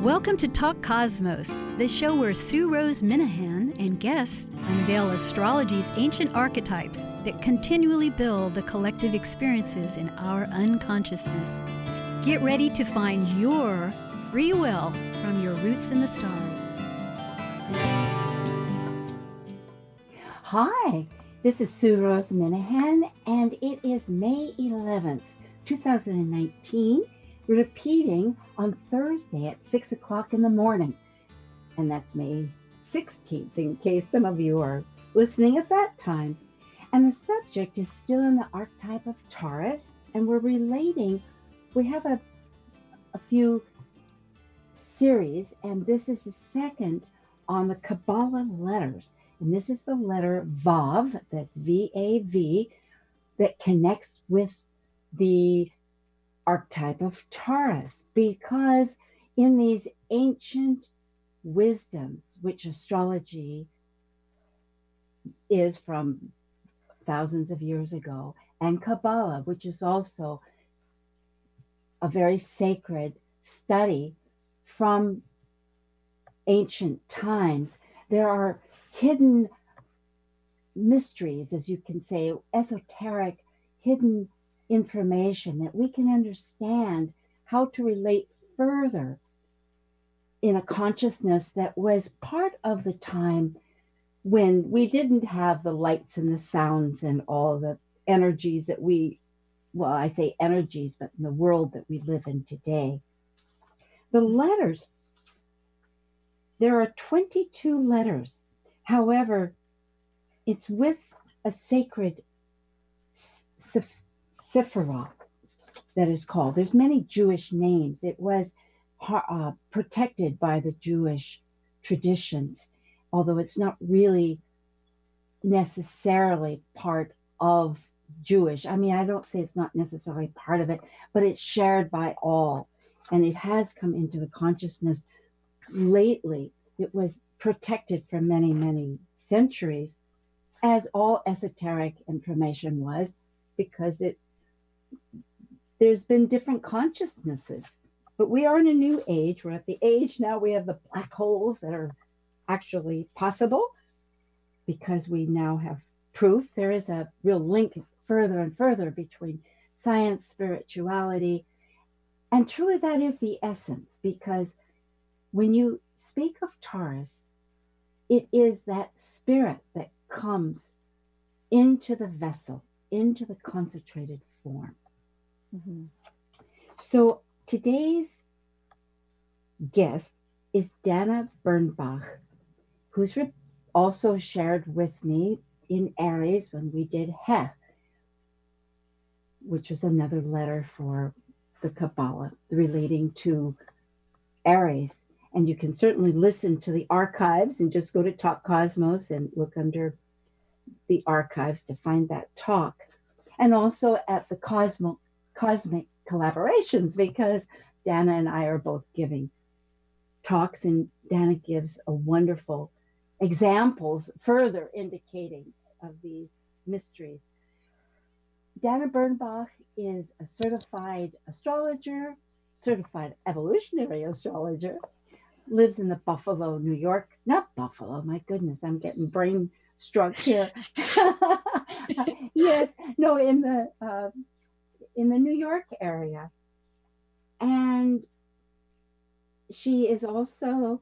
Welcome to Talk Cosmos, the show where Sue Rose Minahan and guests unveil astrology's ancient archetypes that continually build the collective experiences in our unconsciousness. Get ready to find your free will from your roots in the stars. Hi, this is Sue Rose Minahan, and it is May 11th, 2019 repeating on Thursday at 6 o'clock in the morning. And that's May 16th, in case some of you are listening at that time. And the subject is still in the archetype of Taurus, and we're relating, we have a, a few series, and this is the second on the Kabbalah letters. And this is the letter Vav, that's V A V, that connects with the archetype of Taurus because in these ancient wisdoms, which astrology is from thousands of years ago, and Kabbalah, which is also a very sacred study from ancient times, there are hidden mysteries, as you can say, esoteric, hidden information that we can understand how to relate further in a consciousness that was part of the time when we didn't have the lights and the sounds and all the energies that we, well, I say energies, but in the world that we live in today. The letters, there are 22 letters. However, it's with a sacred Sephirah that is called. There's many Jewish names. It was uh, protected by the Jewish traditions, although it's not really necessarily part of Jewish. I mean, I don't say it's not necessarily part of it, but it's shared by all. And it has come into the consciousness lately. It was protected for many, many centuries, as all esoteric information was, because it there's been different consciousnesses, but we are in a new age. We're at the age now we have the black holes that are actually possible because we now have proof. There is a real link further and further between science, spirituality, and truly that is the essence because when you speak of Taurus, it is that spirit that comes into the vessel, into the concentrated form. Mm-hmm. So today's guest is Dana Bernbach, who's re- also shared with me in Aries when we did Heh, which was another letter for the Kabbalah relating to Aries. And you can certainly listen to the archives and just go to Talk Cosmos and look under the archives to find that talk. And also at the Cosmo cosmic collaborations because Dana and I are both giving talks, and Dana gives a wonderful examples further indicating of these mysteries. Dana Bernbach is a certified astrologer, certified evolutionary astrologer, lives in the Buffalo, New York, not Buffalo, my goodness, I'm getting brain struck here. yes, no, in the uh, in the New York area. And she is also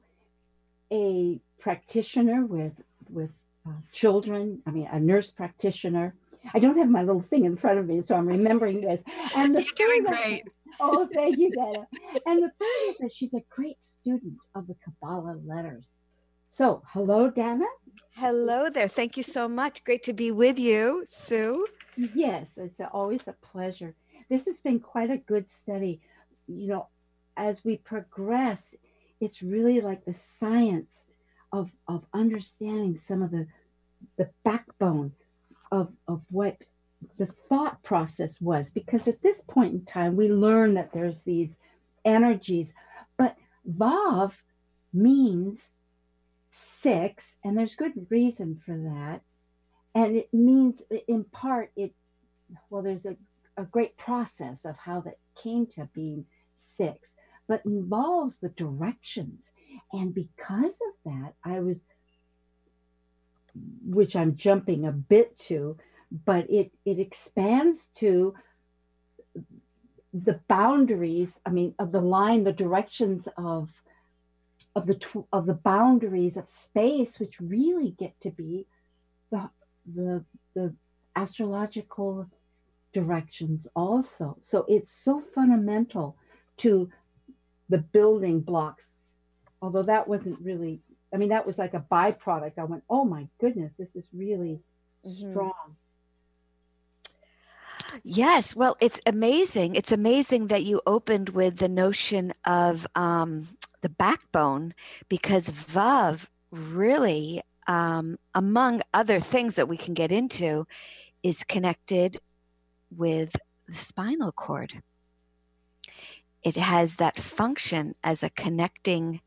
a practitioner with with uh, children. I mean, a nurse practitioner. I don't have my little thing in front of me, so I'm remembering this. And the You're doing great. oh, thank you, Dana. And the third is that she's a great student of the Kabbalah letters. So, hello, Dana. Hello there. Thank you so much. Great to be with you, Sue. Yes, it's always a pleasure. This has been quite a good study. You know, as we progress, it's really like the science of, of understanding some of the, the backbone of, of what the thought process was. Because at this point in time, we learn that there's these energies, but Vav means six, and there's good reason for that. And it means, in part, it well, there's a, a great process of how that came to being six. but involves the directions. And because of that, I was, which I'm jumping a bit to, but it, it expands to the boundaries, I mean, of the line, the directions of of the tw- of the boundaries of space, which really get to be the the the astrological directions also. So it's so fundamental to the building blocks. Although that wasn't really, I mean, that was like a byproduct. I went, oh my goodness, this is really mm-hmm. strong. Yes, well, it's amazing. It's amazing that you opened with the notion of um, the backbone because Vav really, um, among other things that we can get into, is connected with the spinal cord. It has that function as a connecting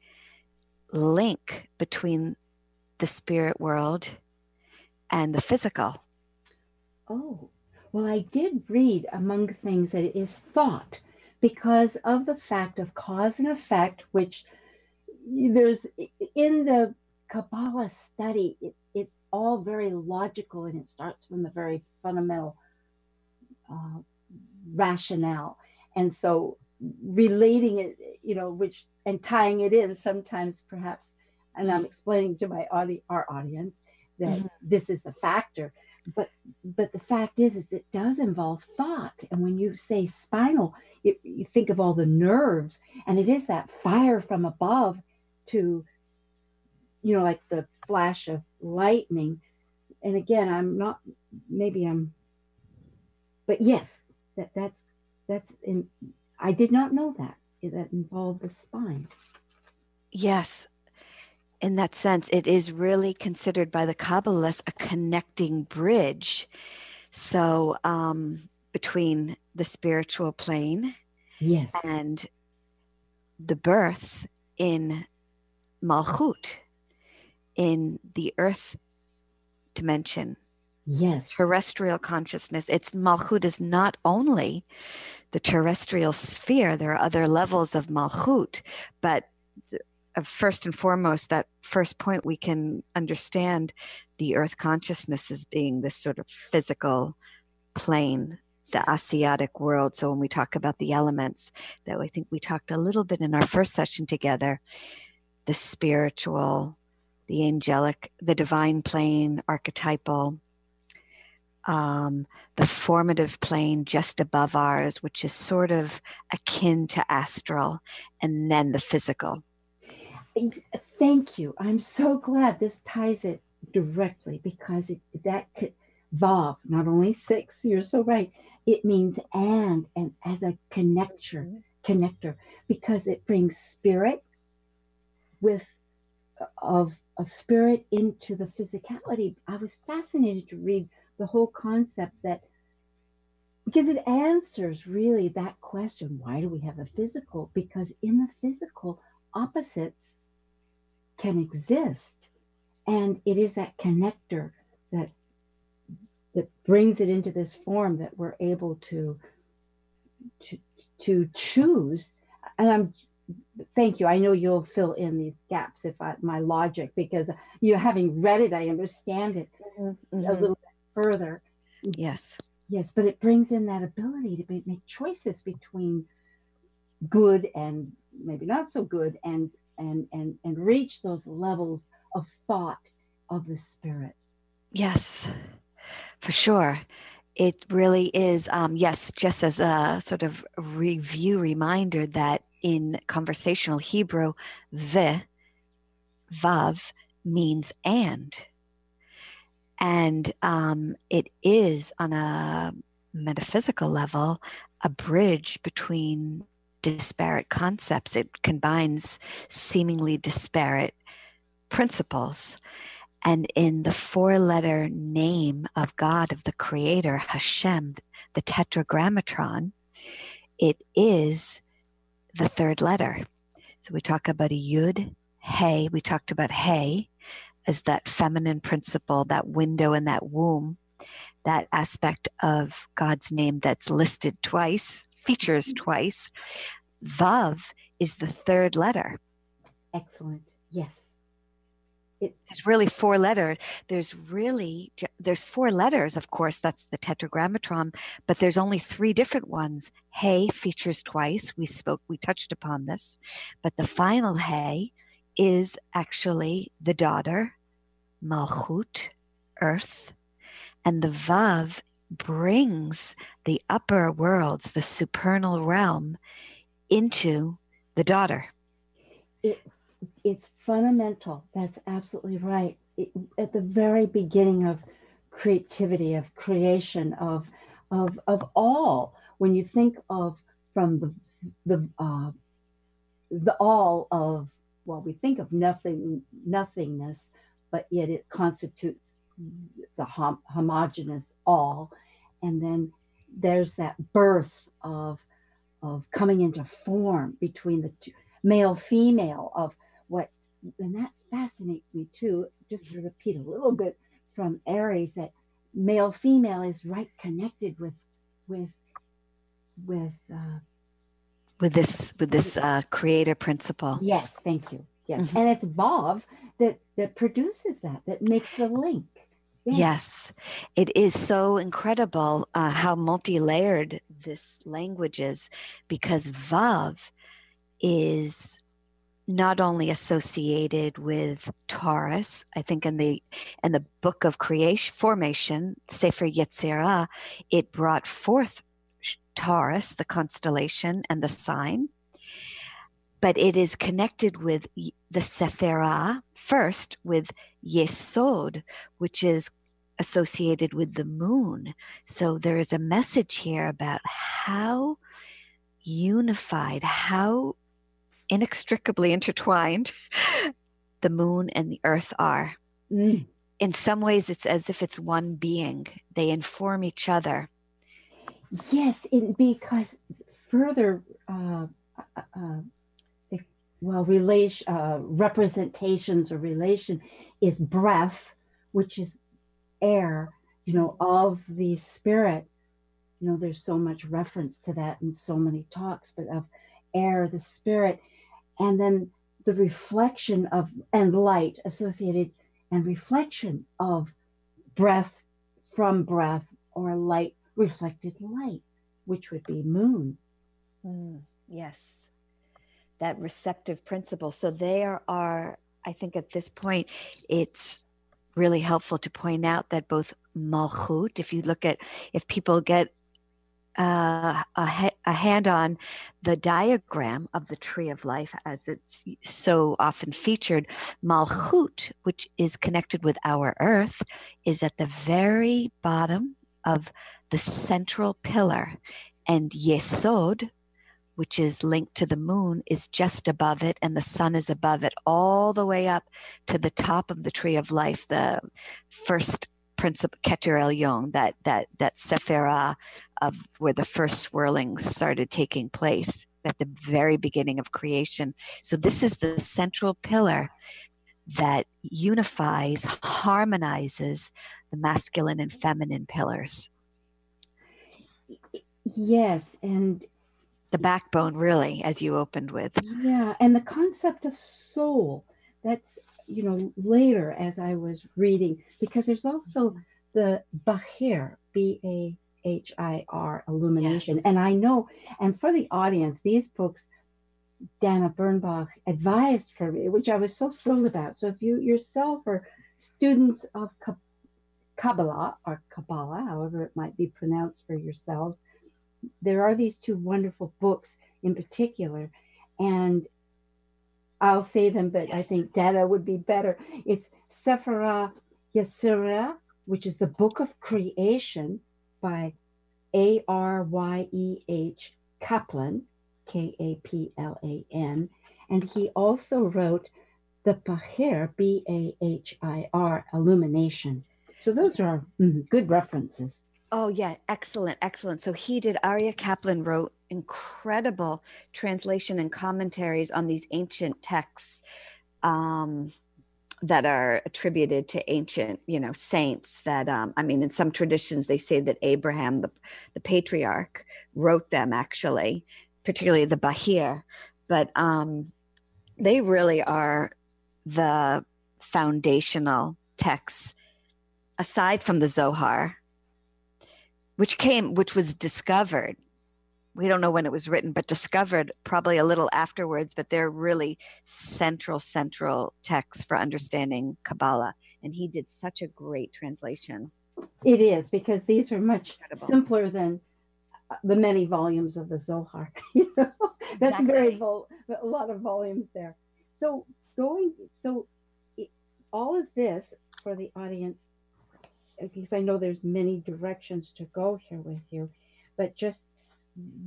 link between the spirit world and the physical. Oh, well, I did read among things that it is thought because of the fact of cause and effect, which there's in the Kabbalah study, it, it's all very logical and it starts from the very fundamental uh, rationale. And so relating it, you know, which and tying it in sometimes perhaps, and I'm explaining to my audi- our audience that mm-hmm. this is the factor but but the fact is is it does involve thought and when you say spinal it, you think of all the nerves and it is that fire from above to you know like the flash of lightning and again i'm not maybe i'm but yes that that's that's in i did not know that that involved the spine yes in that sense, it is really considered by the Kabbalists a connecting bridge. So um, between the spiritual plane yes. and the birth in Malchut, in the earth dimension. Yes. Terrestrial consciousness. It's Malchut is not only the terrestrial sphere, there are other levels of Malchut, but uh, first and foremost, that first point, we can understand the earth consciousness as being this sort of physical plane, the Asiatic world. So when we talk about the elements, that I think we talked a little bit in our first session together, the spiritual, the angelic, the divine plane, archetypal, um, the formative plane just above ours, which is sort of akin to astral, and then the physical Thank you. I'm so glad this ties it directly because it, that could Vav, not only six, you're so right. It means and and as a connector, mm-hmm. connector, because it brings spirit with of of spirit into the physicality. I was fascinated to read the whole concept that because it answers really that question why do we have a physical because in the physical opposites can exist. And it is that connector that that brings it into this form that we're able to to to choose. And I'm thank you. I know you'll fill in these gaps if I my logic because you know having read it, I understand it mm-hmm. a little bit further. Yes. Yes, but it brings in that ability to be, make choices between good and maybe not so good and and and and reach those levels of thought of the spirit yes for sure it really is um, yes just as a sort of review reminder that in conversational hebrew the vav means and and um, it is on a metaphysical level a bridge between disparate concepts. It combines seemingly disparate principles. And in the four letter name of God, of the Creator, Hashem, the Tetragrammaton, it is the third letter. So we talk about a Yud, Hey. We talked about Hey as that feminine principle, that window and that womb, that aspect of God's name that's listed twice features mm-hmm. twice. Vav is the third letter. Excellent. Yes. There's really four letters. There's really there's four letters, of course. That's the tetragrammaton, but there's only three different ones. Hey features twice. We spoke. We touched upon this, but the final Hey is actually the daughter, Malchut, Earth, and the Vav brings the upper worlds, the supernal realm, into the daughter. It, it's fundamental. That's absolutely right. It, at the very beginning of creativity, of creation, of of of all, when you think of from the the uh, the all of well, we think of nothing nothingness, but yet it constitutes the hom- homogeneous all, and then there's that birth of of coming into form between the two, male female of and that fascinates me too just to repeat a little bit from aries that male female is right connected with with with uh, with this with this uh, creator principle yes thank you yes mm-hmm. and it's vav that that produces that that makes the link Yes. yes. it is so incredible uh, how multi layered this language is because Vav is not only associated with Taurus, I think in the in the book of creation formation, Sefer Yetzirah, it brought forth Taurus, the constellation and the sign, but it is connected with the Sephirah first with Yesod, which is associated with the moon. So there is a message here about how unified, how inextricably intertwined the moon and the earth are. Mm. In some ways, it's as if it's one being, they inform each other. Yes, it, because further uh, uh, uh well, relation, uh, representations or relation is breath, which is air, you know, of the spirit. You know, there's so much reference to that in so many talks, but of air, the spirit, and then the reflection of and light associated and reflection of breath from breath or light reflected light, which would be moon. Mm, yes that receptive principle. So there are, I think at this point, it's really helpful to point out that both malchut, if you look at, if people get uh, a, a, hand on the diagram of the tree of life as it's so often featured, malchut, which is connected with our earth, is at the very bottom of the central pillar. And yesod, which is linked to the moon, is just above it, and the sun is above it, all the way up to the top of the tree of life, the first principle Keter Elyon, that that that Sephirah of where the first swirlings started taking place at the very beginning of creation. So this is the central pillar that unifies, harmonizes the masculine and feminine pillars. Yes, and the backbone really as you opened with yeah and the concept of soul that's you know later as i was reading because there's also the bahir b-a-h-i-r illumination. Yes. and i know and for the audience these books dana bernbach advised for me which i was so thrilled about. So if you yourself are students of kabbalah or kabbalah however it might be pronounced for yourselves there are these two wonderful books in particular, and I'll say them, but yes. I think Dana would be better. It's Sefer Yetzirah, which is the Book of Creation by A R Y E H Kaplan, K A P L A N. And he also wrote the Bahir, B A H I R, Illumination. So those are mm, good references. Oh yeah, excellent, excellent. So he did. Aryeh Kaplan wrote incredible translation and commentaries on these ancient texts um, that are attributed to ancient, you know, saints. That um, I mean, in some traditions, they say that Abraham, the, the patriarch, wrote them actually. particularly the Bahir, but um, they really are the foundational texts aside from the Zohar, which came, which was discovered. We don't know when it was written, but discovered probably a little afterwards. But they're really central, central texts for understanding Kabbalah. And he did such a great translation. It is because these are much Incredible. simpler than uh, the many volumes of the Zohar. you know, that's exactly. very vol- a lot of volumes there. So going, so all of this for the audience, because I know there's many directions to go here with you, but just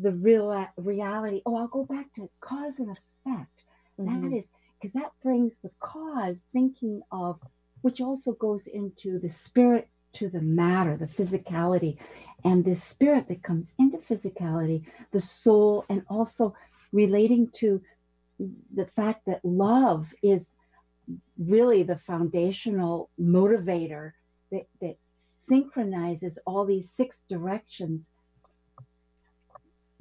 the real reality. Oh, I'll go back to cause and effect. Mm-hmm. That is because that brings the cause thinking of, which also goes into the spirit to the matter, the physicality, and the spirit that comes into physicality, the soul, and also relating to the fact that love is really the foundational motivator that, that synchronizes all these six directions.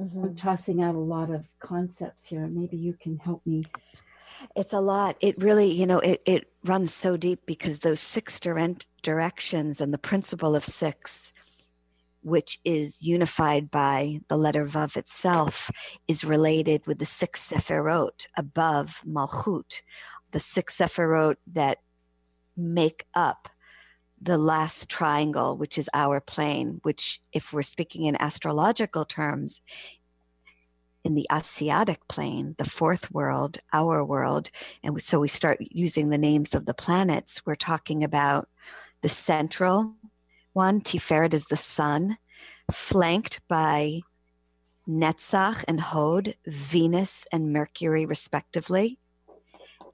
Mm-hmm. I'm tossing out a lot of concepts here. Maybe you can help me. It's a lot. It really, you know, it, it runs so deep because those six directions and the principle of six, which is unified by the letter Vav itself, is related with the six Sephirot above Malchut, the six Sephirot that make up the last triangle, which is our plane, which, if we're speaking in astrological terms, in the Asiatic plane, the fourth world, our world, and so we start using the names of the planets, we're talking about the central one, Tiferet is the sun, flanked by Netzach and Hod, Venus and Mercury, respectively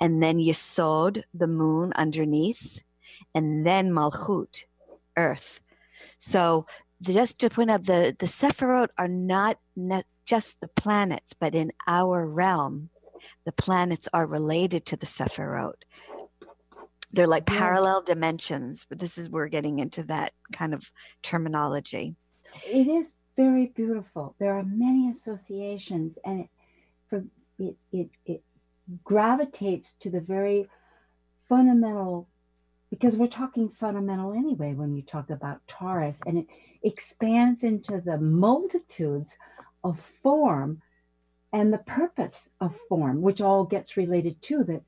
and then Yesod, the moon underneath, and then Malchut, earth. So just to point out, the, the Sephirot are not, not just the planets, but in our realm, the planets are related to the Sephirot. They're like yeah. parallel dimensions, but this is we're getting into that kind of terminology. It is very beautiful. There are many associations, and it, for it, it, it gravitates to the very fundamental because we're talking fundamental anyway when you talk about Taurus, and it expands into the multitudes of form and the purpose of form, which all gets related to that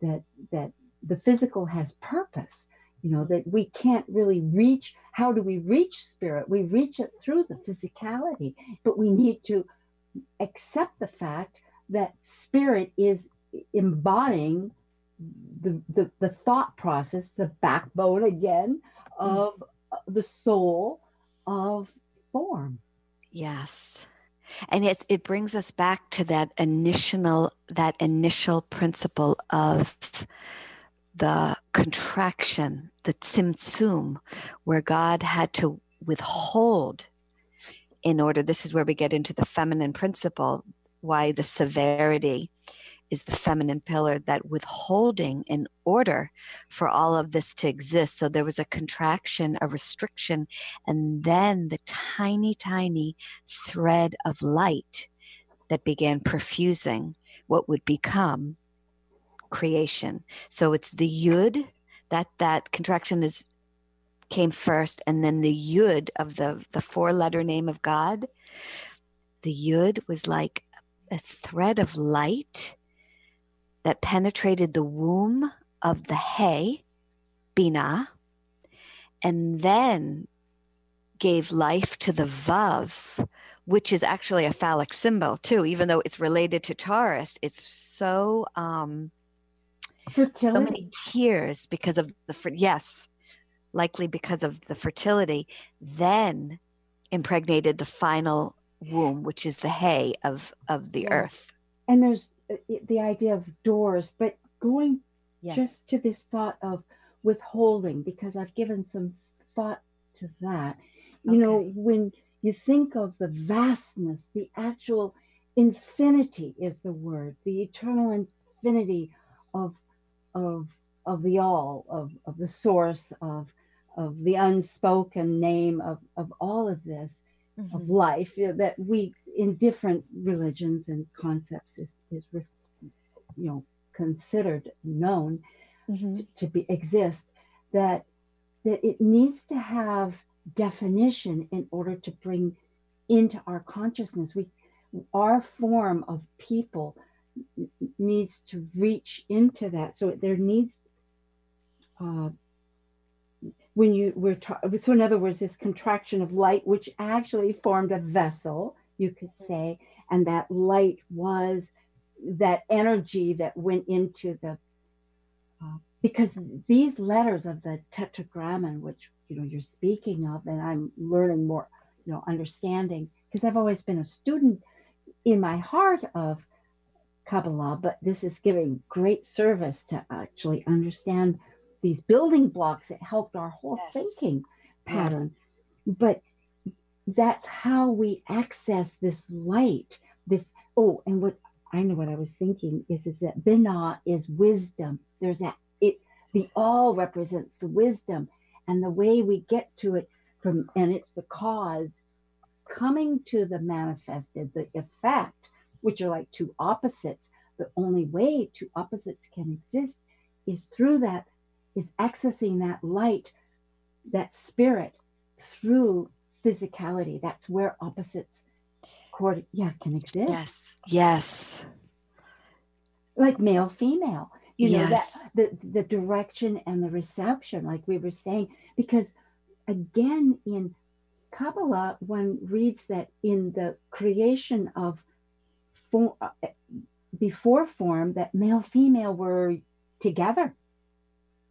that that the physical has purpose. You know that we can't really reach. How do we reach spirit? We reach it through the physicality, but we need to accept the fact that spirit is embodying the, the, the thought process, the backbone again of the soul of form. Yes. And it's, it brings us back to that initial that initial principle of the contraction, the tzimtzum, where God had to withhold in order. This is where we get into the feminine principle, why the severity is the feminine pillar, that withholding in order for all of this to exist. So there was a contraction, a restriction, and then the tiny, tiny thread of light that began perfusing what would become creation. So it's the yud that that contraction is came first, and then the yud of the the four letter name of God. The yud was like a thread of light that penetrated the womb of the Hey, Bina, and then gave life to the Vav, which is actually a phallic symbol too, even though it's related to Taurus. It's so um, so many tears because of the yes, likely because of the fertility. Then impregnated the final womb, which is the Hey of of the earth. And there's Uh, the idea of doors, but going yes. just to this thought of withholding, because I've given some thought to that. You okay. know, when you think of the vastness, the actual infinity is the word, the eternal infinity of of of the all, of, of the source, of of the unspoken name of, of all of this, mm-hmm. of life you know, that we in different religions and concepts is, is you know considered known mm-hmm. to be exist that that it needs to have definition in order to bring into our consciousness we our form of people needs to reach into that so there needs uh, when you were ta- so in other words this contraction of light which actually formed a vessel you could say and that light was that energy that went into the uh, because these letters of the tetragrammaton which you know you're speaking of and i'm learning more you know understanding because i've always been a student in my heart of kabbalah but this is giving great service to actually understand these building blocks that helped our whole yes. thinking pattern yes. but that's how we access this light this oh and what i know what i was thinking is is that binah is wisdom there's that it the all represents the wisdom and the way we get to it from and it's the cause coming to the manifested the effect which are like two opposites the only way two opposites can exist is through that is accessing that light that spirit through physicality. That's where opposites cord yeah can exist. Yes yes. Like male female you know that the the direction and the reception like we were saying because again in kabbalah one reads that in the creation of form, uh, before form that male female were together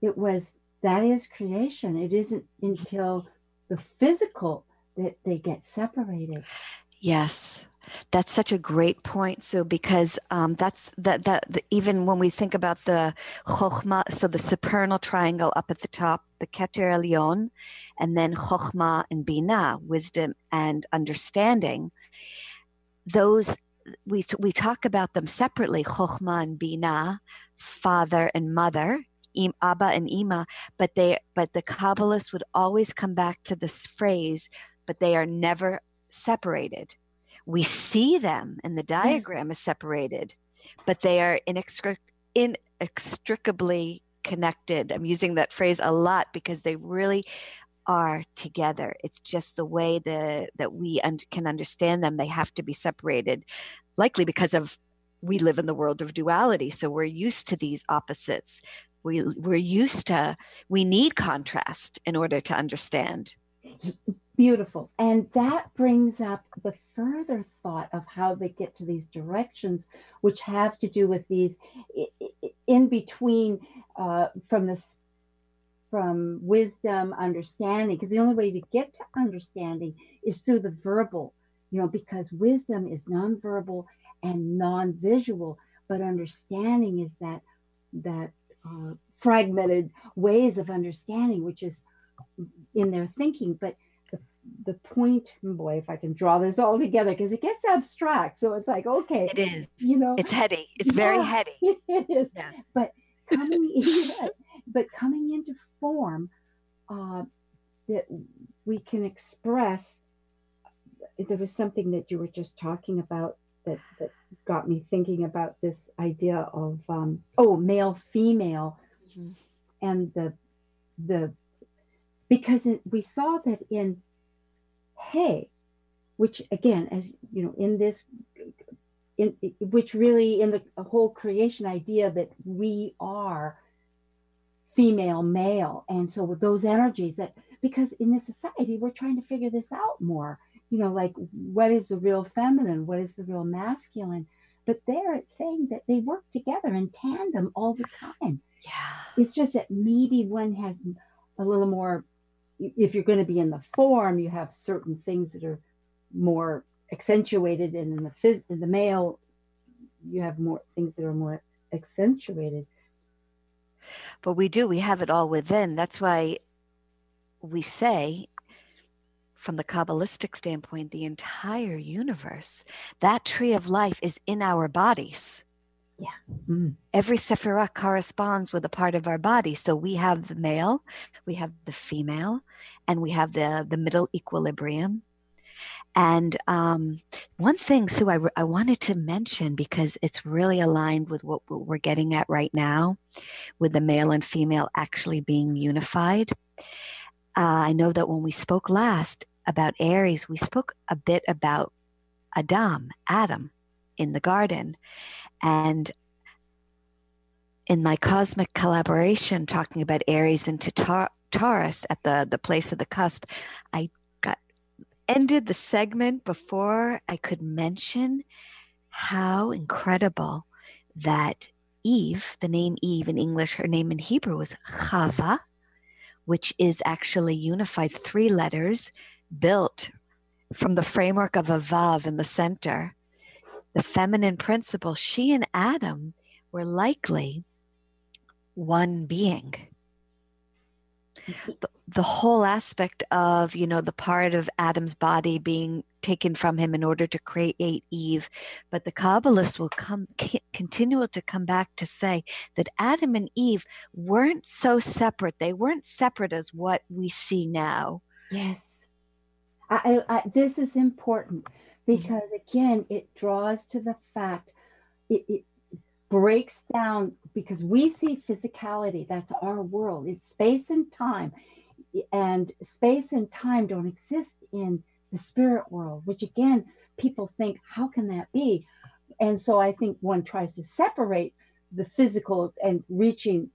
it was that is creation it isn't until the physical that they get separated yes that's such a great point. So because um, that's that that the, even when we think about the chokhmah, so the supernal triangle up at the top, the keter elyon, and then chokhmah and bina, wisdom and understanding. Those we we talk about them separately, chokhmah and bina, father and mother, Abba and Ima, but they but the Kabbalists would always come back to this phrase, but they are never separated we see them and the hmm. diagram is separated, but they are inextric- inextricably connected. I'm using that phrase a lot because they really are together. It's just the way the, that we un- can understand them. They have to be separated, likely because of we live in the world of duality. So we're used to these opposites. We, we're used to, we need contrast in order to understand. Beautiful. And that brings up the further thought of how they get to these directions, which have to do with these in between uh, from this from wisdom, understanding, because the only way to get to understanding is through the verbal, you know, because wisdom is nonverbal and non-visual, but understanding is that that uh, fragmented ways of understanding, which is in their thinking. But the point boy if i can draw this all together because it gets abstract. So it's like okay it is. you know? It's heady. It's very heady. it is. Yes. but coming in, but coming into form uh, that we can express there was something that you were just talking about that that got me thinking about this idea of um, oh male female mm-hmm. and the the because it, we saw that in hey, which again, as you know, in this, in which really in the whole creation idea that we are female, male, and so with those energies that because in this society we're trying to figure this out more. You know, like what is the real feminine, what is the real masculine, but there it's saying that they work together in tandem all the time. Yeah. It's just that maybe one has a little more if you're going to be in the form, you have certain things that are more accentuated, and in the phys- in the male, you have more things that are more accentuated. But we do, we have it all within. That's why we say, from the Kabbalistic standpoint, the entire universe, that tree of life is in our bodies. Yeah. Mm. Every sephirah corresponds with a part of our body. So we have the male, we have the female, and we have the, the middle equilibrium. And um, one thing, Sue, I, I wanted to mention because it's really aligned with what we're getting at right now, with the male and female actually being unified. Uh, I know that when we spoke last about Aries, we spoke a bit about Adam, Adam in the garden. And in my cosmic collaboration, talking about Aries into Taurus at the, the place of the cusp, I got ended the segment before I could mention how incredible that Eve, the name Eve in English, her name in Hebrew was Chava, which is actually unified three letters built from the framework of a Vav in the center. The feminine principle, she and Adam were likely one being. The, the whole aspect of, you know, the part of Adam's body being taken from him in order to create Eve. But the Kabbalists will come continue to come back to say that Adam and Eve weren't so separate. They weren't separate as what we see now. Yes. I, I, this is important mm-hmm. because again, it draws to the fact it, it breaks down because we see physicality. That's our world. It's space and time, and space and time don't exist in the spirit world. Which again, people think, how can that be? And so I think one tries to separate the physical and reaching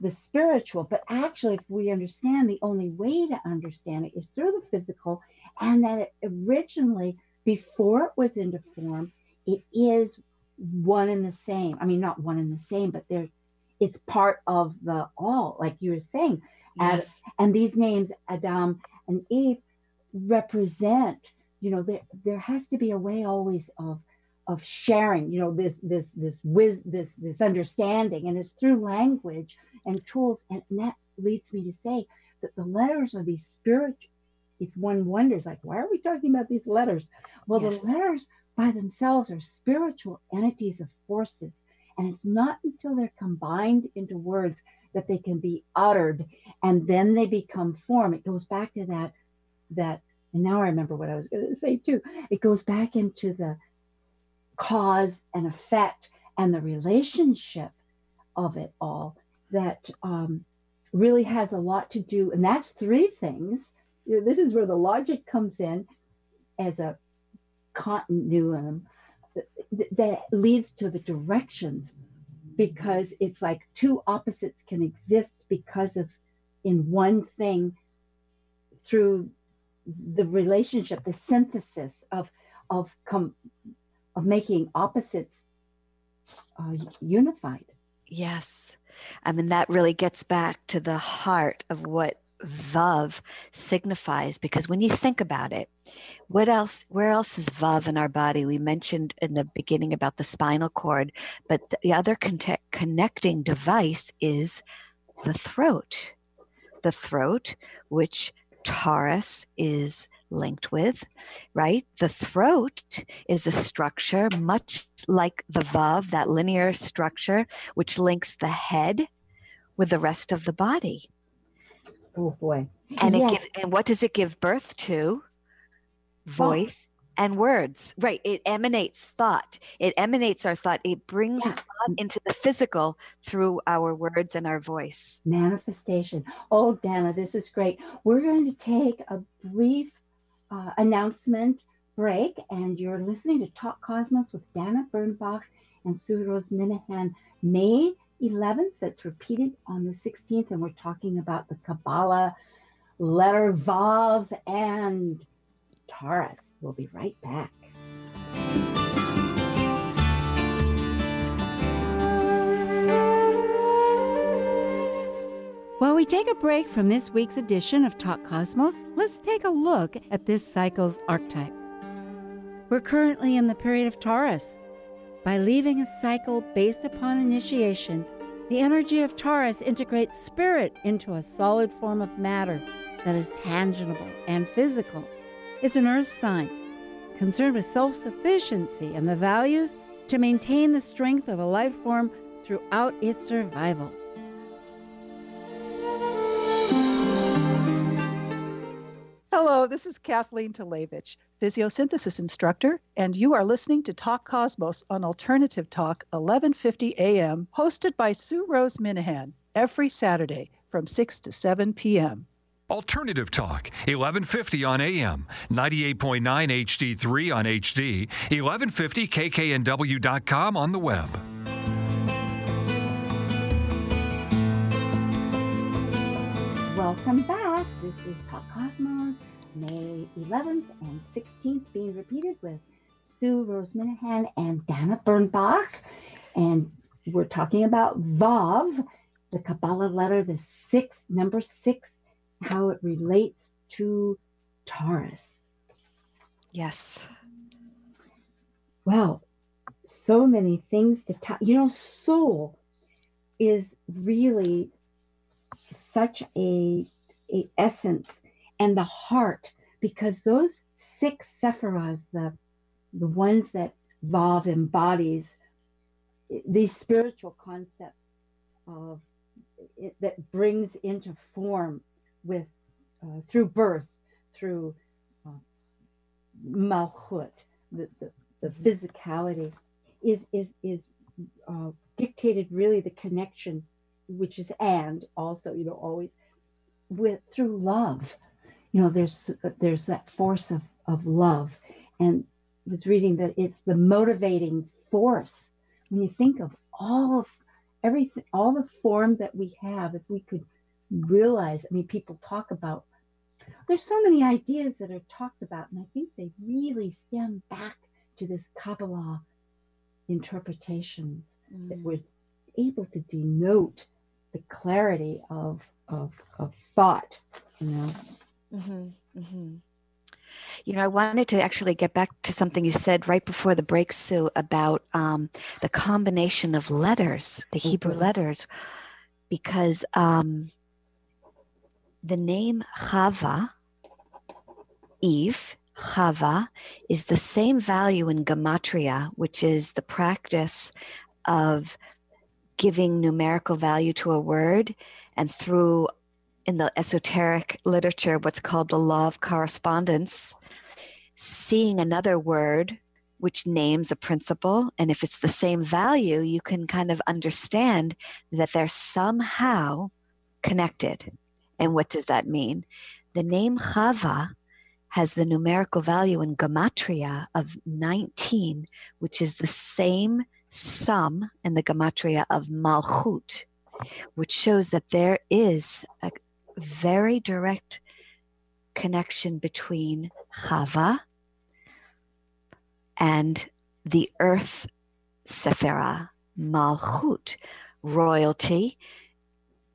the spiritual. But actually, if we understand, the only way to understand it is through the physical, and that it originally, before it was into form, it is one and the same. I mean, not one and the same, but there, it's part of the all, like you were saying. Yes. As, and these names, Adam and Eve, represent. You know, there there has to be a way always of of sharing you know this this this wiz this this understanding and it's through language and tools and that leads me to say that the letters are these spiritual if one wonders like why are we talking about these letters well yes. the letters by themselves are spiritual entities of forces and it's not until they're combined into words that they can be uttered and then they become form it goes back to that that and now i remember what i was going to say too it goes back into the cause and effect and the relationship of it all that um, really has a lot to do. And that's three things. This is where the logic comes in as a continuum that leads to the directions because it's like two opposites can exist because of in one thing through the relationship the synthesis of of com- of making opposites uh, unified. Yes. I mean, that really gets back to the heart of what Vav signifies because when you think about it, what else, where else is Vav in our body? We mentioned in the beginning about the spinal cord, but the other con- connecting device is the throat. The throat, which Taurus is linked with, right? The throat is a structure much like the Vav, that linear structure, which links the head with the rest of the body. Oh boy. And it give, and what does it give birth to? Voice and words. Right. It emanates thought. It emanates our thought. It brings yeah. thought into the physical through our words and our voice. Manifestation. Oh, Dana, this is great. We're going to take a brief uh, announcement break, and you're listening to Talk Cosmos with Dana Bernbach and Sue Rose Minahan. May 11th, that's repeated on the 16th, and we're talking about the Kabbalah, letter Vav, and Taurus. We'll be right back. While we take a break from this week's edition of Talk Cosmos, let's take a look at this cycle's archetype. We're currently in the period of Taurus. By leaving a cycle based upon initiation, the energy of Taurus integrates spirit into a solid form of matter that is tangible and physical It's an earth sign, concerned with self sufficiency and the values to maintain the strength of a life form throughout its survival. Hello, this is Kathleen Talevich, psychosynthesis instructor, and you are listening to Talk Cosmos on Alternative Talk 1150 AM, hosted by Sue Rose Minahan every Saturday from 6 to 7 p.m. Alternative Talk, 1150 on AM, 98.9 HD3 on HD, 1150kknw.com on the web. Welcome back. This is Talk Cosmos, May 11th and 16th, being repeated with Sue Rose Minahan and Dana Bernbach. And we're talking about Vav, the Kabbalah letter, the six, number six how it relates to Taurus. Yes. Wow, so many things to talk. You know, soul is really such a, a essence and the heart because those six sephiras, the the ones that Vav embodies, these spiritual concepts of it, that brings into form with uh, through birth, through uh, malchut, the, the, the mm-hmm. physicality, is is is uh, dictated really the connection, which is and also you know always with through love. You know, there's there's that force of of love, and I was reading that it's the motivating force when you think of all of everything, all the form that we have. If we could realize, I mean, people talk about, there's so many ideas that are talked about, and I think they really stem back to this Kabbalah interpretations mm. that were able to denote the clarity of, of, of thought, you know. Mm-hmm, mm-hmm. You know, I wanted to actually get back to something you said right before the break, Sue, about um, the combination of letters, the Hebrew mm-hmm. letters, because um, the name Chava, Eve, Chava, is the same value in Gematria, which is the practice of giving numerical value to a word and through in the esoteric literature what's called the law of correspondence seeing another word which names a principle and if it's the same value you can kind of understand that they're somehow connected and what does that mean? The name Chava has the numerical value in Gematria of 19, which is the same sum in the Gematria of Malchut, which shows that there is a very direct connection between Chava and the earth Sephira, Malchut, royalty,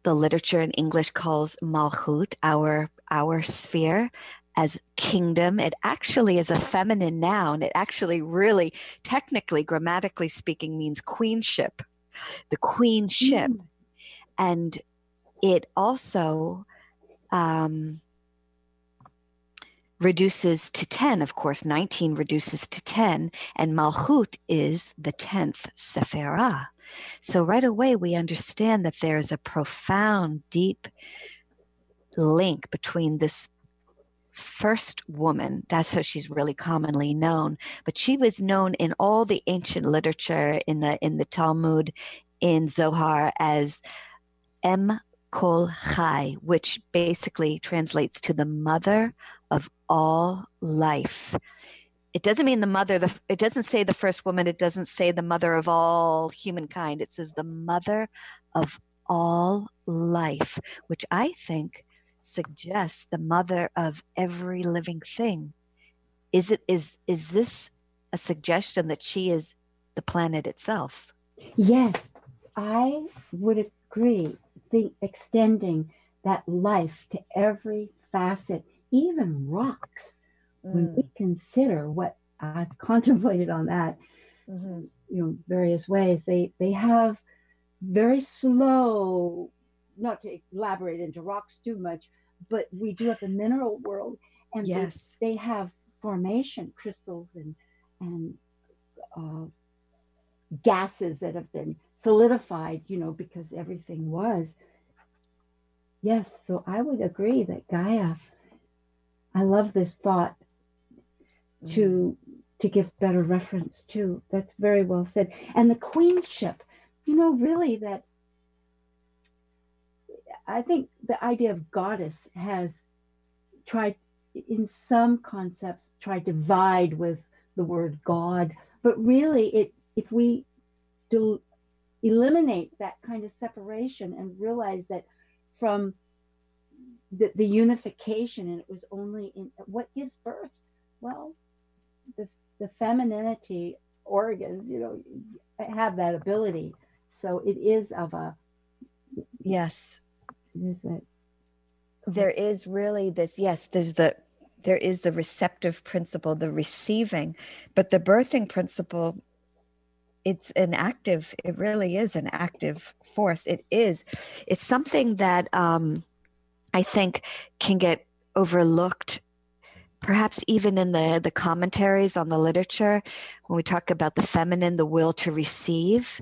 the literature in English calls Malchut, our our sphere, as kingdom. It actually is a feminine noun. It actually really, technically, grammatically speaking, means queenship, the queenship. Mm. And it also um, reduces to 10. Of course, 19 reduces to 10, and Malchut is the 10th Sephirah. So right away, we understand that there is a profound, deep link between this first woman that's how she's really commonly known but she was known in all the ancient literature in the in the talmud in zohar as em kol chai which basically translates to the mother of all life. It doesn't mean the mother the it doesn't say the first woman it doesn't say the mother of all humankind. It says the mother of all life which i think suggests the mother of every living thing. Is it is is this a suggestion that she is the planet itself? Yes i would agree the extending that life to every facet even rocks when we mm. consider what I've contemplated on that, mm-hmm. you know, various ways, they they have very slow, not to elaborate into rocks too much, but we do have the mineral world, and yes. they, they have formation crystals and and uh, gases that have been solidified, you know, because everything was. Yes, so I would agree that Gaia I love this thought to mm. to give better reference to. That's very well said. And the queenship, you know, really that I think the idea of goddess has tried in some concepts tried to divide with the word God, but really it if we do eliminate that kind of separation and realize that from the, the unification and it was only in what gives birth? Well the the femininity organs you know have that ability. So it is of a yes. is it? There is really this yes there's the there is the receptive principle the receiving but the birthing principle it's an active it really is an active force. It is it's something that um i think can get overlooked perhaps even in the the commentaries on the literature when we talk about the feminine the will to receive.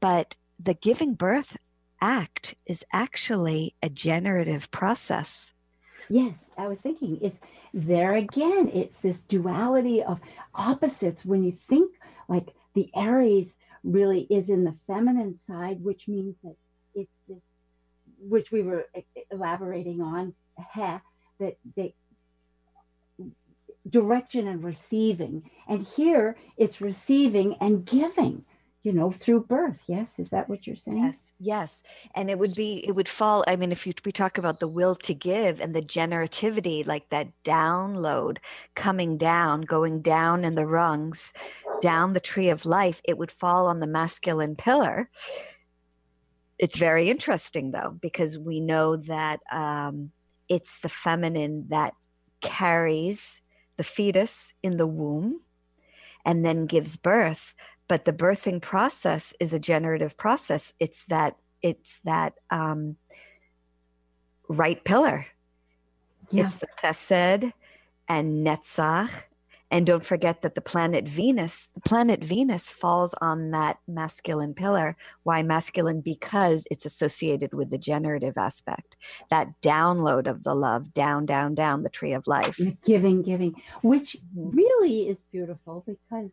But the giving birth act is actually a generative process. Yes i was thinking it's there again it's this duality of opposites. When you think like the aries really is in the feminine side which means that it's this which we were elaborating on that they direction and receiving. And here it's receiving and giving, you know, through birth. Yes. Is that what you're saying? Yes. Yes. And it would be, it would fall. I mean, if you, we talk about the will to give and the generativity, like that download coming down, going down in the rungs, down the tree of life, it would fall on the masculine pillar. It's very interesting though, because we know that um, it's the feminine that carries the fetus in the womb and then gives birth but the birthing process is a generative process it's that it's that um, right pillar yes. it's the chesed and netzach and don't forget that the planet Venus, the planet Venus falls on that masculine pillar. Why masculine? Because it's associated with the generative aspect, that download of the love, down, down, down the tree of life. Giving, giving, which mm-hmm. really is beautiful because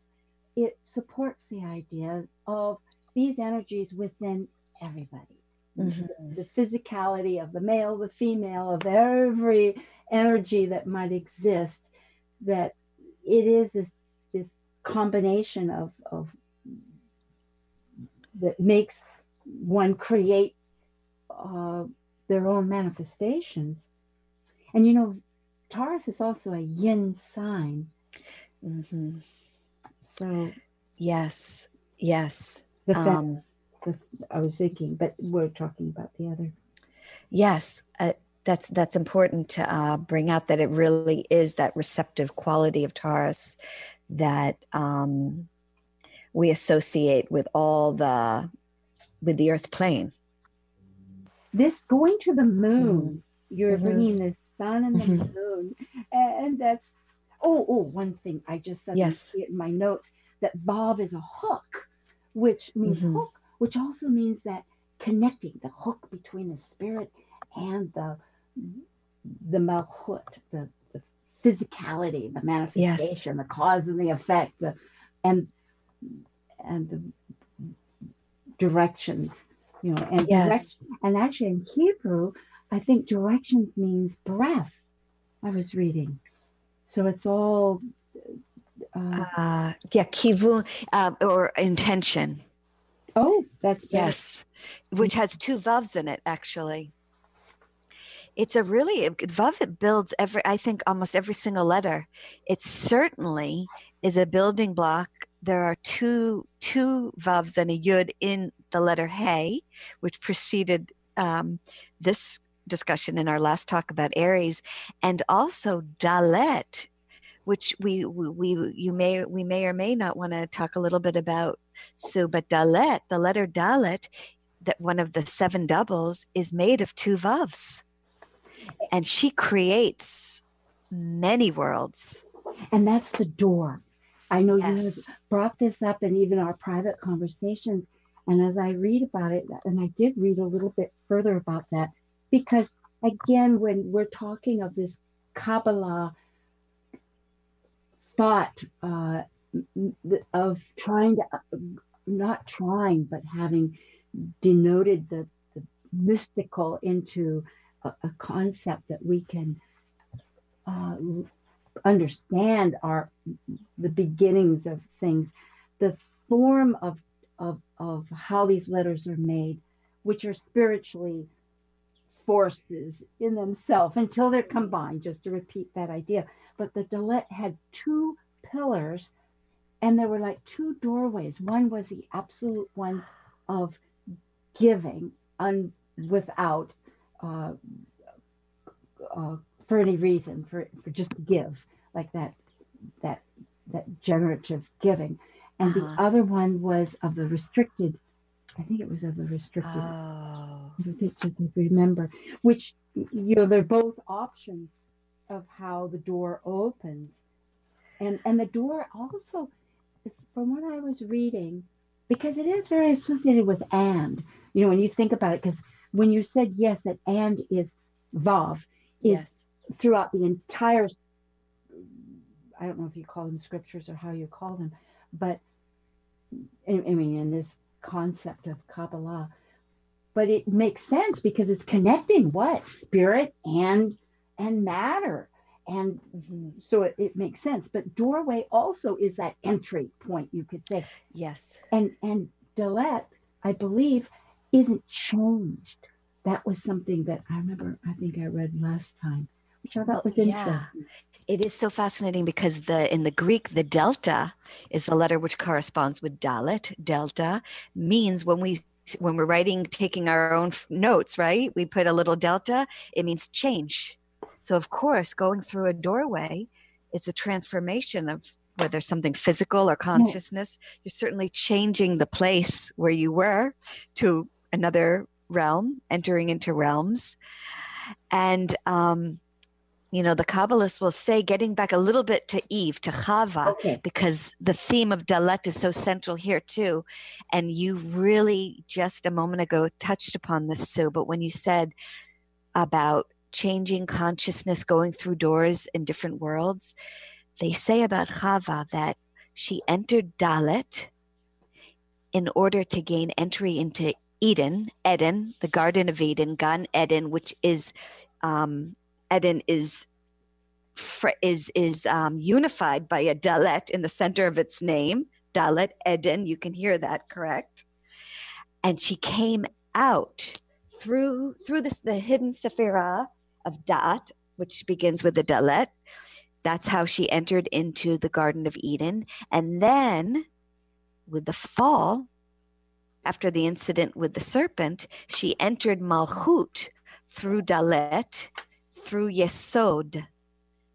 it supports the idea of these energies within everybody. Mm-hmm. The physicality of the male, the female, of every energy that might exist that it is this this combination of of that makes one create uh, their own manifestations. And you know, Taurus is also a yin sign. Mm-hmm. So, yes, yes. The fact, um, the, I was thinking, but we're talking about the other. Yes, uh, that's that's important to uh, bring out that it really is that receptive quality of Taurus that um, we associate with all the with the Earth plane. This going to the moon, mm-hmm. you're mm-hmm. bringing the sun and the mm-hmm. moon, and that's oh oh one thing I just said yes. see it in my notes that Vav is a hook, which means mm-hmm. hook, which also means that connecting the hook between the spirit and the the malchut, the, the physicality, the manifestation, yes. the cause and the effect, the, and and the directions, you know, and yes. direct, and actually in Hebrew, I think directions means breath. I was reading, so it's all. Uh, uh, yeah, kivun uh, or intention. Oh, that's yes, which has two vavs in it actually it's a really Vav it builds every I think almost every single letter. It certainly is a building block. There are two two Vavs and a Yud in the letter Hey, which preceded um, this discussion in our last talk about Aries, and also Dalet, which we, we, we you may we may or may not want to talk a little bit about. So, but Dalet, the letter Dalet, that one of the seven doubles is made of two Vavs and she creates many worlds. And that's the door. I know yes. you have brought this up in even our private conversations. And as I read about it, and I did read a little bit further about that, because again, when we're talking of this Kabbalah thought uh, of trying to, not trying, but having denoted the, the mystical into a, a, concept that we can uh, understand our the beginnings of things, the form of of of how these letters are made, which are spiritually forces in themselves until they're combined, just to repeat that idea. But the Dalet had two pillars and there were like two doorways. One was the absolute one of giving un, without uh, uh, for any reason for, for just to give like that that that generative giving and uh-huh. the other one was of the restricted I think it was of the restricted. Oh. I remember, which you know they're both options of how the door opens, and and the door also, from what I was reading, because it is very associated with and. You know when you think about it, because when you said yes, that and is vav is yes. throughout the entire. I don't know if you call them scriptures or how you call them, but I mean in this concept of Kabbalah. But it makes sense because it's connecting what? Spirit and and matter. And mm-hmm. so it, it makes sense. But doorway also is that entry point, you could say. Yes. And and Dalet, I believe, isn't changed. That was something that I remember I think I read last time, which I thought was interesting. Yeah it is so fascinating because the in the Greek the delta is the letter which corresponds with dalet. Delta means when we when we're writing taking our own notes, right? We put a little delta, it means change. So of course, going through a doorway is a transformation of whether something physical or consciousness. You're certainly changing the place where you were to another realm, entering into realms. And um, you know, the Kabbalists will say, getting back a little bit to Eve, to Chava, okay. because the theme of Dalet is so central here too. And you really just a moment ago touched upon this, Sue, but when you said about changing consciousness, going through doors in different worlds, they say about Chava that she entered Dalet in order to gain entry into Eden, Eden, the Garden of Eden, Gan Eden, which is um, Eden is is is um, unified by a dalet in the center of its name, Dalet Eden. You can hear that, correct? And she came out through through this the hidden sephira of Da'at, which begins with the Dalet. That's how she entered into the Garden of Eden, and then with the fall, after the incident with the serpent, she entered Malchut through Dalet through Yesod.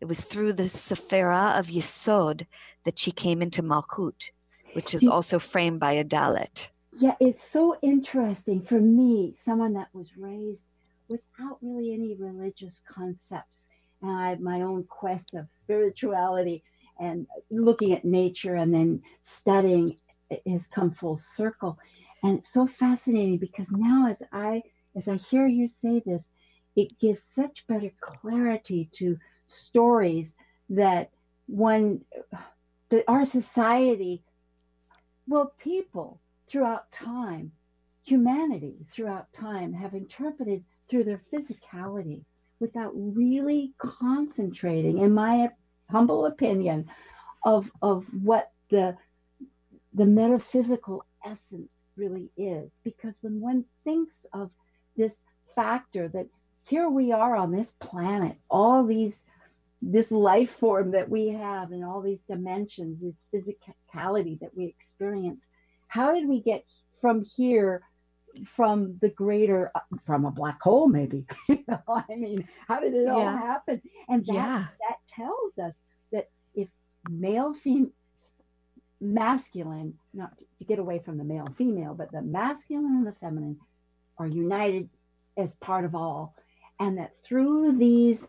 It was through the Sephira of Yesod that she came into Malchut, which is also framed by a Dalet. Yeah, it's so interesting for me, someone that was raised without really any religious concepts. And I had my own quest of spirituality and looking at nature and then studying has come full circle. And it's so fascinating because now as I as I hear you say this, it gives such better clarity to stories that one that our society well people throughout time humanity throughout time have interpreted through their physicality without really concentrating in my humble opinion of of what the the metaphysical essence really is. Because when one thinks of this factor that here we are on this planet, all these, this life form that we have and all these dimensions, this physicality that we experience. How did we get from here, from the greater, from a black hole, maybe? I mean, how did it all happen? And that, yeah. that tells us that if male, female, masculine, not to get away from the male and female, but the masculine and the feminine are united as part of all and that through these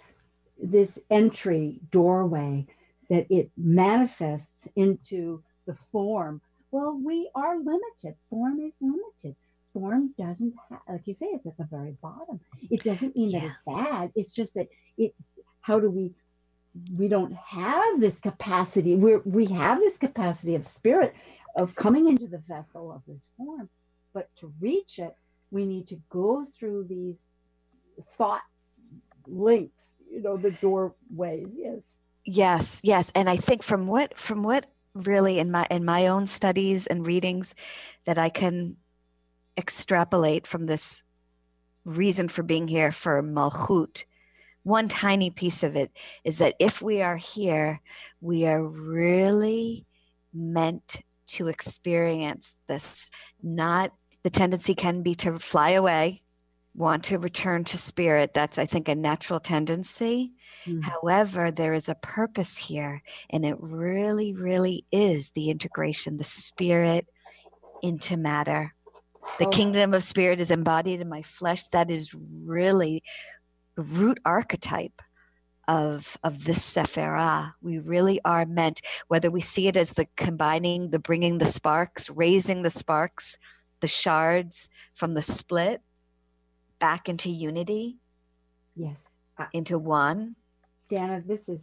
this entry doorway that it manifests into the form. Well we are limited. Form is limited. Form doesn't have like you say it's at the very bottom. It doesn't mean yeah. that it's bad. It's just that it how do we we don't have this capacity. We're we have this capacity of spirit of coming into the vessel of this form, but to reach it, we need to go through these thought links, you know, the doorways. Yes. Yes, yes, and I think from what from what really in my in my own studies and readings that I can extrapolate from this reason for being here for Malchut one tiny piece of it is that if we are here, we are really meant to experience this. Not the tendency can be to fly away, want to return to spirit. That's, I think, a natural tendency. Mm-hmm. However, there is a purpose here, and it really, really is the integration, the spirit into matter. The oh. kingdom of spirit is embodied in my flesh. That is really root archetype of of this sephirah. We really are meant, whether we see it as the combining, the bringing the sparks, raising the sparks, the shards from the split back into unity. Yes, into one. Dana, this is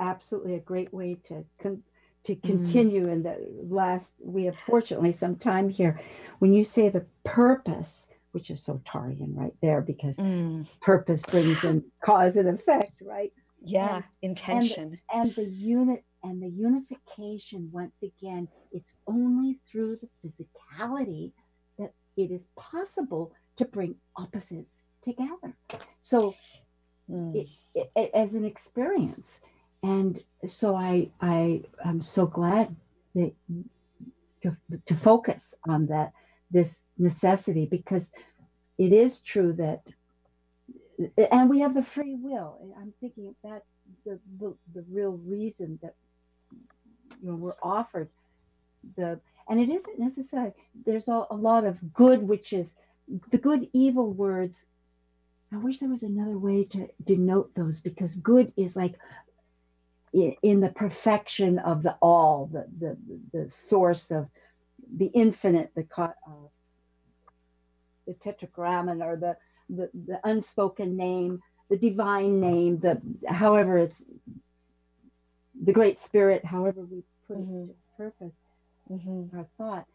absolutely a great way to con- to mm. continue mm. in the last. We have fortunately some time here. When you say the purpose which is so Taurean right there because mm. purpose brings in cause and effect, right? Yeah, and, intention. And, and the unit and the unification, once again, it's only through the physicality that it is possible to bring opposites together. So, mm. it, it, as an experience, and so I I am so glad that to, to focus on that this necessity because it is true that and we have the free will i'm thinking that's the, the, the real reason that you know we're offered the and it isn't necessary there's a, a lot of good which is the good evil words i wish there was another way to denote those because good is like in the perfection of the all the the, the source of the infinite the uh, the tetragrammaton or the, the, the unspoken name, the divine name, the however it's the great spirit, however we put mm-hmm. it to purpose, mm-hmm. our thought.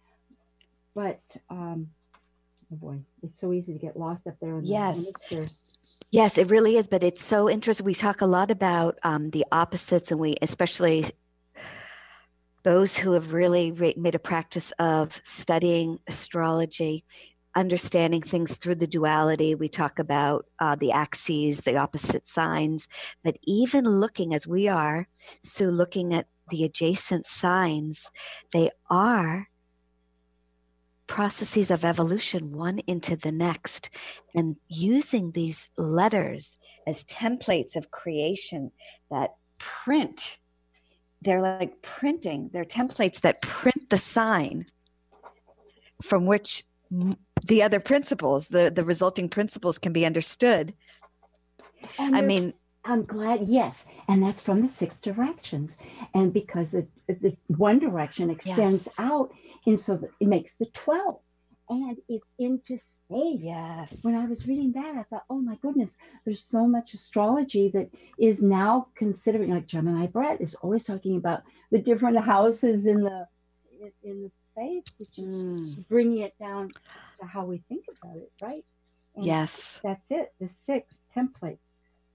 But um, oh boy, it's so easy to get lost up there. In yes. The yes, it really is. But it's so interesting. We talk a lot about um, the opposites, and we especially those who have really made a practice of studying astrology understanding things through the duality. We talk about uh, the axes, the opposite signs, but even looking as we are, so looking at the adjacent signs, they are processes of evolution one into the next and using these letters as templates of creation that print they're like printing they're templates that print the sign from which the other principles, the the resulting principles can be understood. And I mean, I'm glad, yes, and that's from the six directions, and because the the one direction extends yes. out, and so it makes the twelve, and it's into space. Yes. When I was reading that, I thought, oh my goodness, there's so much astrology that is now considering, like Gemini Brett is always talking about the different houses in the in, the space, which is mm. bringing it down to how we think about it, right? And yes. That's it. The six templates.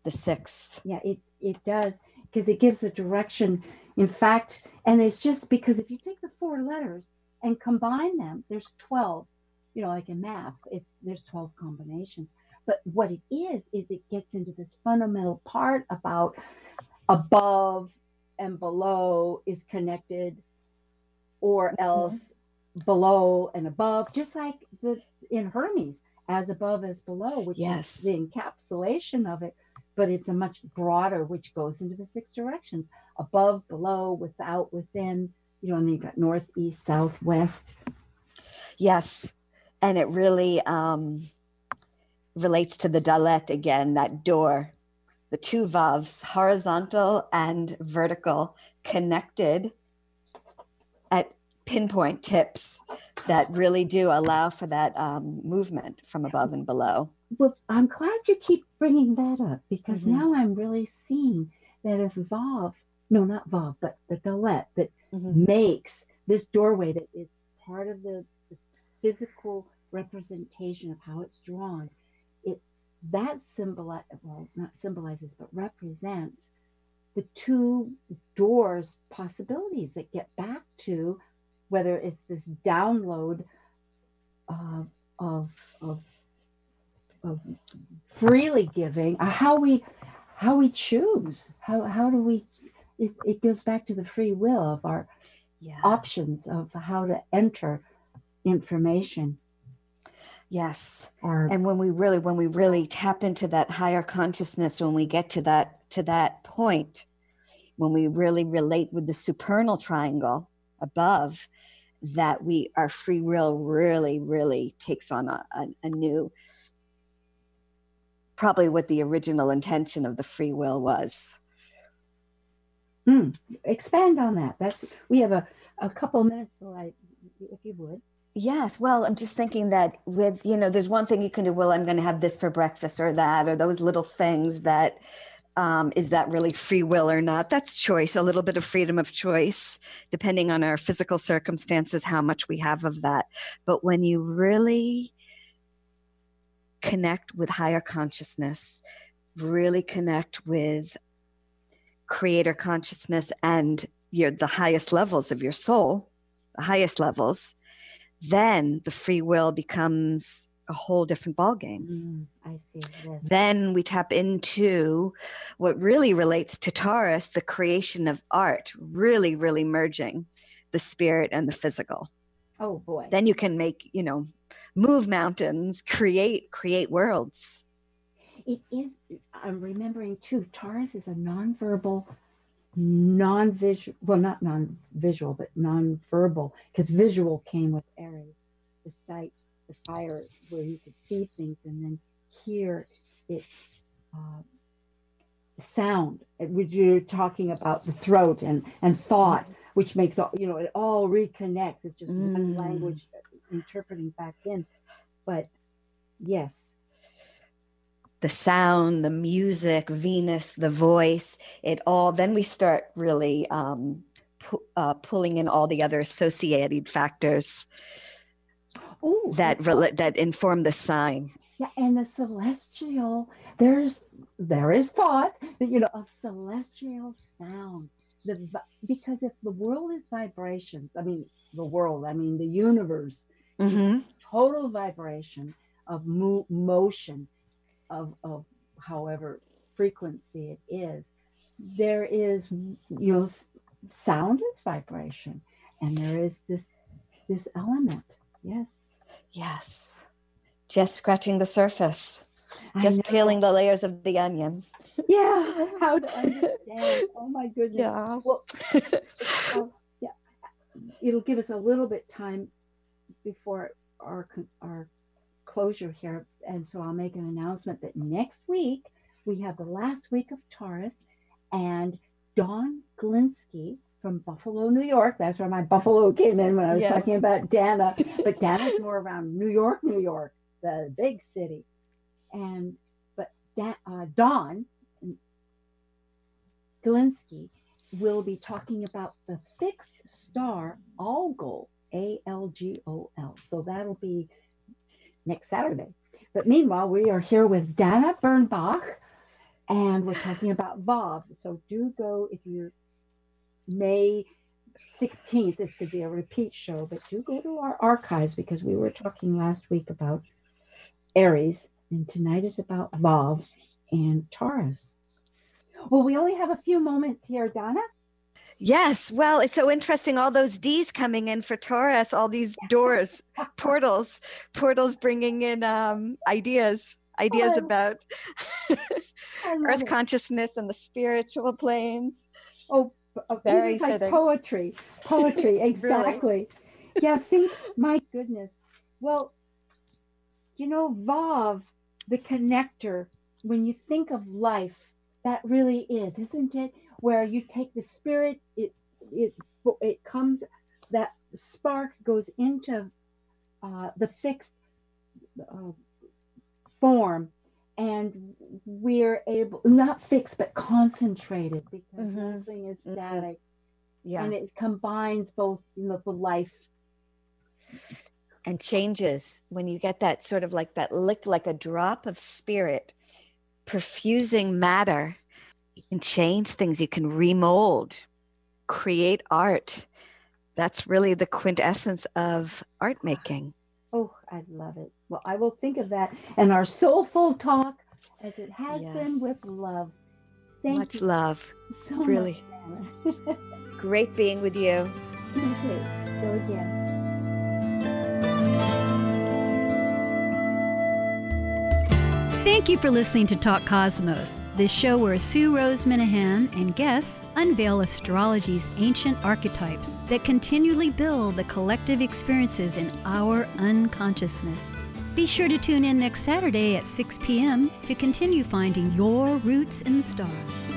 The six. Yeah, it, it does because it gives a direction. In fact, and it's just because if you take the four letters and combine them, there's 12, you know, like in math, it's there's 12 combinations. But what it is, is it gets into this fundamental part about above and below is connected or mm-hmm. else below and above, just like the in Hermes, as above as below, which yes. is the encapsulation of it, but it's a much broader, which goes into the six directions above, below, without, within, you know, and then you got north, east, south, west. Yes. And it really um, relates to the Dalet again, that door, the two Vavs, horizontal and vertical, connected at pinpoint tips that really do allow for that um, movement from above and below. Well, I'm glad you keep bringing that up because mm-hmm. now I'm really seeing that if Vav, no, not Vav, but the Dalet that Mhm. makes this doorway that is part of the, the physical representation of how it's drawn, it that symbolize well, not symbolizes, but represents the two doors possibilities that get back to whether it's this download uh, of of of freely giving, or how we how we choose, how how do we? It, it goes back to the free will of our Yeah. options of how to enter information. Yes. Or and when we really when we really tap into that higher consciousness when we get to that to that point when we really relate with the supernal triangle above that we our free will really really takes on a, a, a new probably what the original intention of the free will was Hmm, expand on that. That's we have a, a couple minutes, so I, if you would. Yes, well, I'm just thinking that with, you know, there's one thing you can do, well, I'm going to have this for breakfast or that, or those little things that um, is that really free will or not? That's choice, a little bit of freedom of choice, depending on our physical circumstances, how much we have of that. But when you really connect with higher consciousness, really connect with creator consciousness and your the highest levels of your soul, the highest levels, then the free will becomes a whole different ballgame. Hmm, I see. Yes. Then we tap into what really relates to Taurus, the creation of art, really, really merging the spirit and the physical. Oh boy. Then you can make, you know, move mountains, create, create worlds. It is. I'm remembering too. Taurus is a nonverbal, non-visual. Well, not non-visual, but non-verbal, because visual came with Aries, the sight, the fire, where you could see things, and then here it uh, sound. Which you're talking about the throat and and thought, which makes all you know. It all reconnects. It's just one Mm. language interpreting back in, but yes. the sound, the music, Venus, the voice, it all, then we start really um, pu- uh, pulling in all the other associated factors Oh, that, rela- that inform the sign. Yeah, and the celestial, there's there is thought that you know of celestial sound. The because if the world is vibrations, I mean the world, I mean the universe, hmm total vibration of mo- motion, of of however frequency it is. There is you know sound is vibration, and there is this this element. Yes, Yes. Just scratching the surface, just peeling the layers of the onion. Yeah, how to understand? Oh my goodness. Yeah. Well, well, yeah, it'll give us a little bit time before our our closure here, and so I'll make an announcement that next week we have the last week of Taurus, and Dawn Glinsky from Buffalo, New York. That's where my Buffalo came in when I was Yes. talking about Dana, but Dana's more around New York, New York, the big city, and but that uh, Dawn Glinsky will be talking about the fixed star Algol, A L G O L. So that'll be next Saturday. But meanwhile, we are here with Dana Bernbach and we're talking about Vav. So do go if you're May 16th. This could be a repeat show, but do go to our archives because we were talking last week about Aries and tonight is about Vav and Taurus. Well, we only have a few moments here, Dana. Yes. Well, it's so interesting. All those D's coming in for Taurus, all these doors, portals, portals bringing in um, ideas, ideas Oh. about earth it. consciousness and the spiritual planes. Oh, uh, Very like fitting. poetry. Poetry, exactly. yeah, think, my goodness. Well, you know, Vav, the connector, when you think of life, that really is, isn't it? Where you take the spirit, it it it comes, that spark goes into uh, the fixed uh, form, and we're able not fixed but concentrated because Mhm. nothing is Mhm. static Yeah. and it combines both you know the life and changes when you get that sort of like that lick, like a drop of spirit perfusing matter. You can change things, you can remold, create art. That's really the quintessence of art making. oh i love it well i will think of that and our soulful talk as it has been with love thank Much you love. so really. much Great being with you. okay so again Thank you for listening to Talk Cosmos, the show where Sue Rose Minahan and guests unveil astrology's ancient archetypes that continually build the collective experiences in our unconsciousness. Be sure to tune in next Saturday at 6 p.m. to continue finding your roots in the stars.